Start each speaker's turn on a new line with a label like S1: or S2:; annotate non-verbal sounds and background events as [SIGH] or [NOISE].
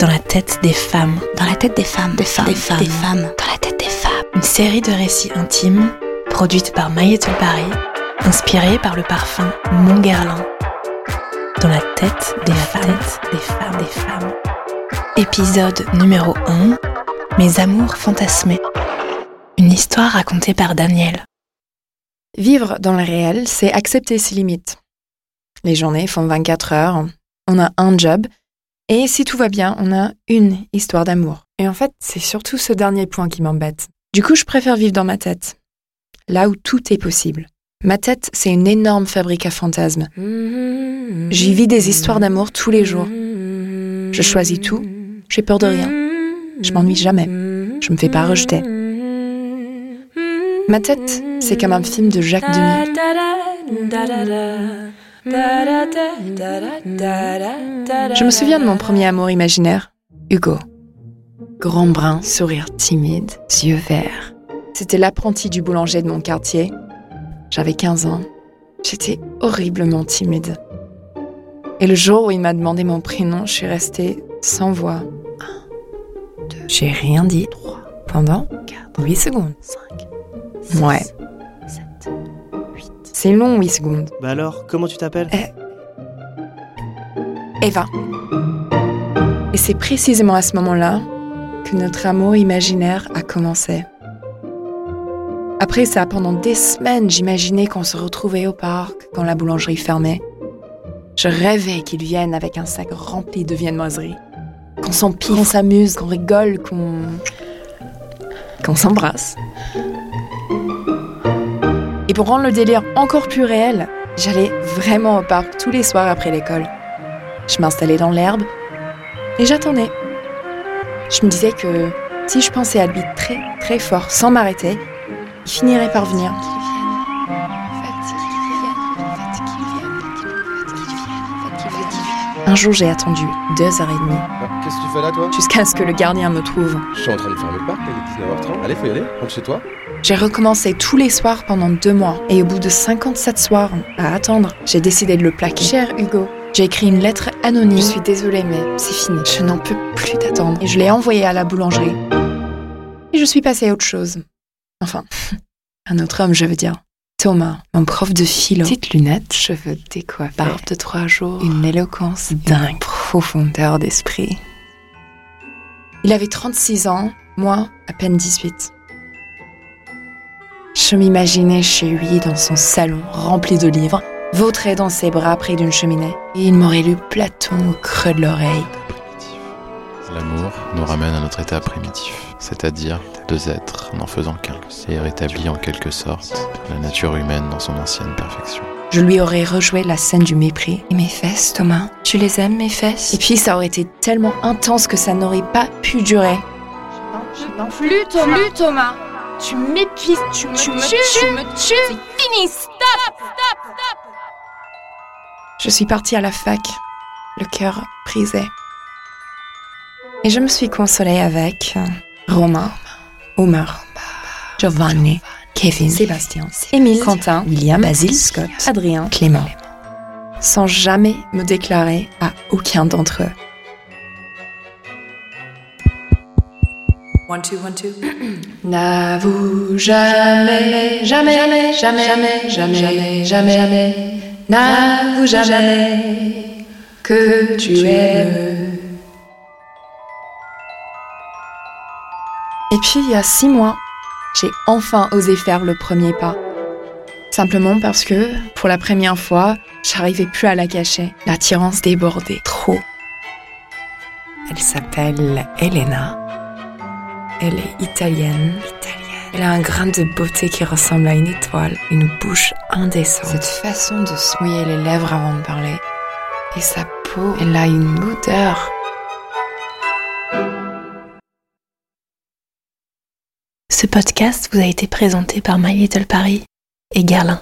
S1: dans la tête des femmes.
S2: Dans la tête des femmes, des femmes,
S1: Des femmes.
S2: des femmes. Dans la tête des femmes.
S1: Une série de récits intimes produite par Maïetul Paris, inspirée par le parfum Montguerlin. Dans la tête des femmes, des femmes, des femmes. Épisode numéro 1 Mes amours fantasmés. Une histoire racontée par Daniel.
S3: Vivre dans le réel, c'est accepter ses limites. Les journées font 24 heures, on a un job, et si tout va bien, on a une histoire d'amour. Et en fait, c'est surtout ce dernier point qui m'embête. Du coup, je préfère vivre dans ma tête, là où tout est possible. Ma tête, c'est une énorme fabrique à fantasmes. J'y vis des histoires d'amour tous les jours. Je choisis tout, j'ai peur de rien. Je m'ennuie jamais, je me fais pas rejeter. Ma tête, c'est comme un film de Jacques Demy. Je me souviens de mon premier amour imaginaire, Hugo. Grand brun, sourire timide, yeux verts. C'était l'apprenti du boulanger de mon quartier. J'avais 15 ans. J'étais horriblement timide. Et le jour où il m'a demandé mon prénom, je suis restée sans voix. Un, deux, j'ai rien dit. Trois, pendant 8 secondes. 5, ouais. 7, 8. C'est long, 8 secondes.
S4: Bah alors, comment tu t'appelles?
S3: Eva. Et c'est précisément à ce moment-là que notre amour imaginaire a commencé. Après ça, pendant des semaines, j'imaginais qu'on se retrouvait au parc quand la boulangerie fermait. Je rêvais qu'il vienne avec un sac rempli de viennoiseries. Qu'on s'empile, qu'on s'amuse, qu'on rigole, qu'on. qu'on s'embrasse. Et pour rendre le délire encore plus réel, j'allais vraiment au parc tous les soirs après l'école. Je m'installais dans l'herbe et j'attendais. Je me disais que si je pensais à lui très très fort sans m'arrêter, il finirait par venir. Un jour, j'ai attendu deux heures et demie
S5: Qu'est-ce que tu fais là, toi?
S3: Jusqu'à ce que le gardien me trouve.
S5: Je suis en train de fermer le parc, il est 19h30. Allez, faut y aller, rentre chez toi.
S3: J'ai recommencé tous les soirs pendant deux mois et au bout de 57 soirs à attendre, j'ai décidé de le plaquer. Cher Hugo, j'ai écrit une lettre anonyme. Je suis désolée, mais c'est fini. Je n'en peux plus d'attendre. Et je l'ai envoyé à la boulangerie. Et je suis passée à autre chose. Enfin, [LAUGHS] un autre homme, je veux dire. Thomas, mon prof de philo. Petites lunettes, cheveux décoiffés, barbe de trois jours, une éloquence dingue, profondeur d'esprit. Il avait 36 ans, moi à peine 18. Je m'imaginais chez lui dans son salon rempli de livres, vautré dans ses bras près d'une cheminée, et il m'aurait lu Platon au creux de l'oreille.
S6: L'amour nous ramène à notre état primitif, c'est-à-dire deux êtres n'en faisant qu'un, et rétablit en quelque sorte la nature humaine dans son ancienne perfection.
S3: Je lui aurais rejoué la scène du mépris. Et mes fesses, Thomas Tu les aimes, mes fesses? Et puis ça aurait été tellement intense que ça n'aurait pas pu durer.
S7: Plus Thomas. Plus Thomas. Tu m'épuises, tu me tues, tu me tues. C'est fini, stop, stop, stop.
S3: Je suis partie à la fac, le cœur brisé. Et je me suis consolée avec Romain, Omer, Giovanni, Kevin, Sébastien, Émile, Quentin, William, Basile, Scott, Adrien, Clément. Sans jamais me déclarer à aucun d'entre eux. N'avoue jamais, jamais, jamais, jamais, jamais, jamais, jamais, jamais, n'avoue jamais que tu aimes. Et puis, il y a six mois, j'ai enfin osé faire le premier pas. Simplement parce que, pour la première fois, j'arrivais plus à la cacher. L'attirance débordait trop. Elle s'appelle Elena. Elle est italienne. Elle a un grain de beauté qui ressemble à une étoile, une bouche indécente. Cette façon de se mouiller les lèvres avant de parler. Et sa peau, elle a une odeur.
S1: Ce podcast vous a été présenté par My Little Paris et Guerlain.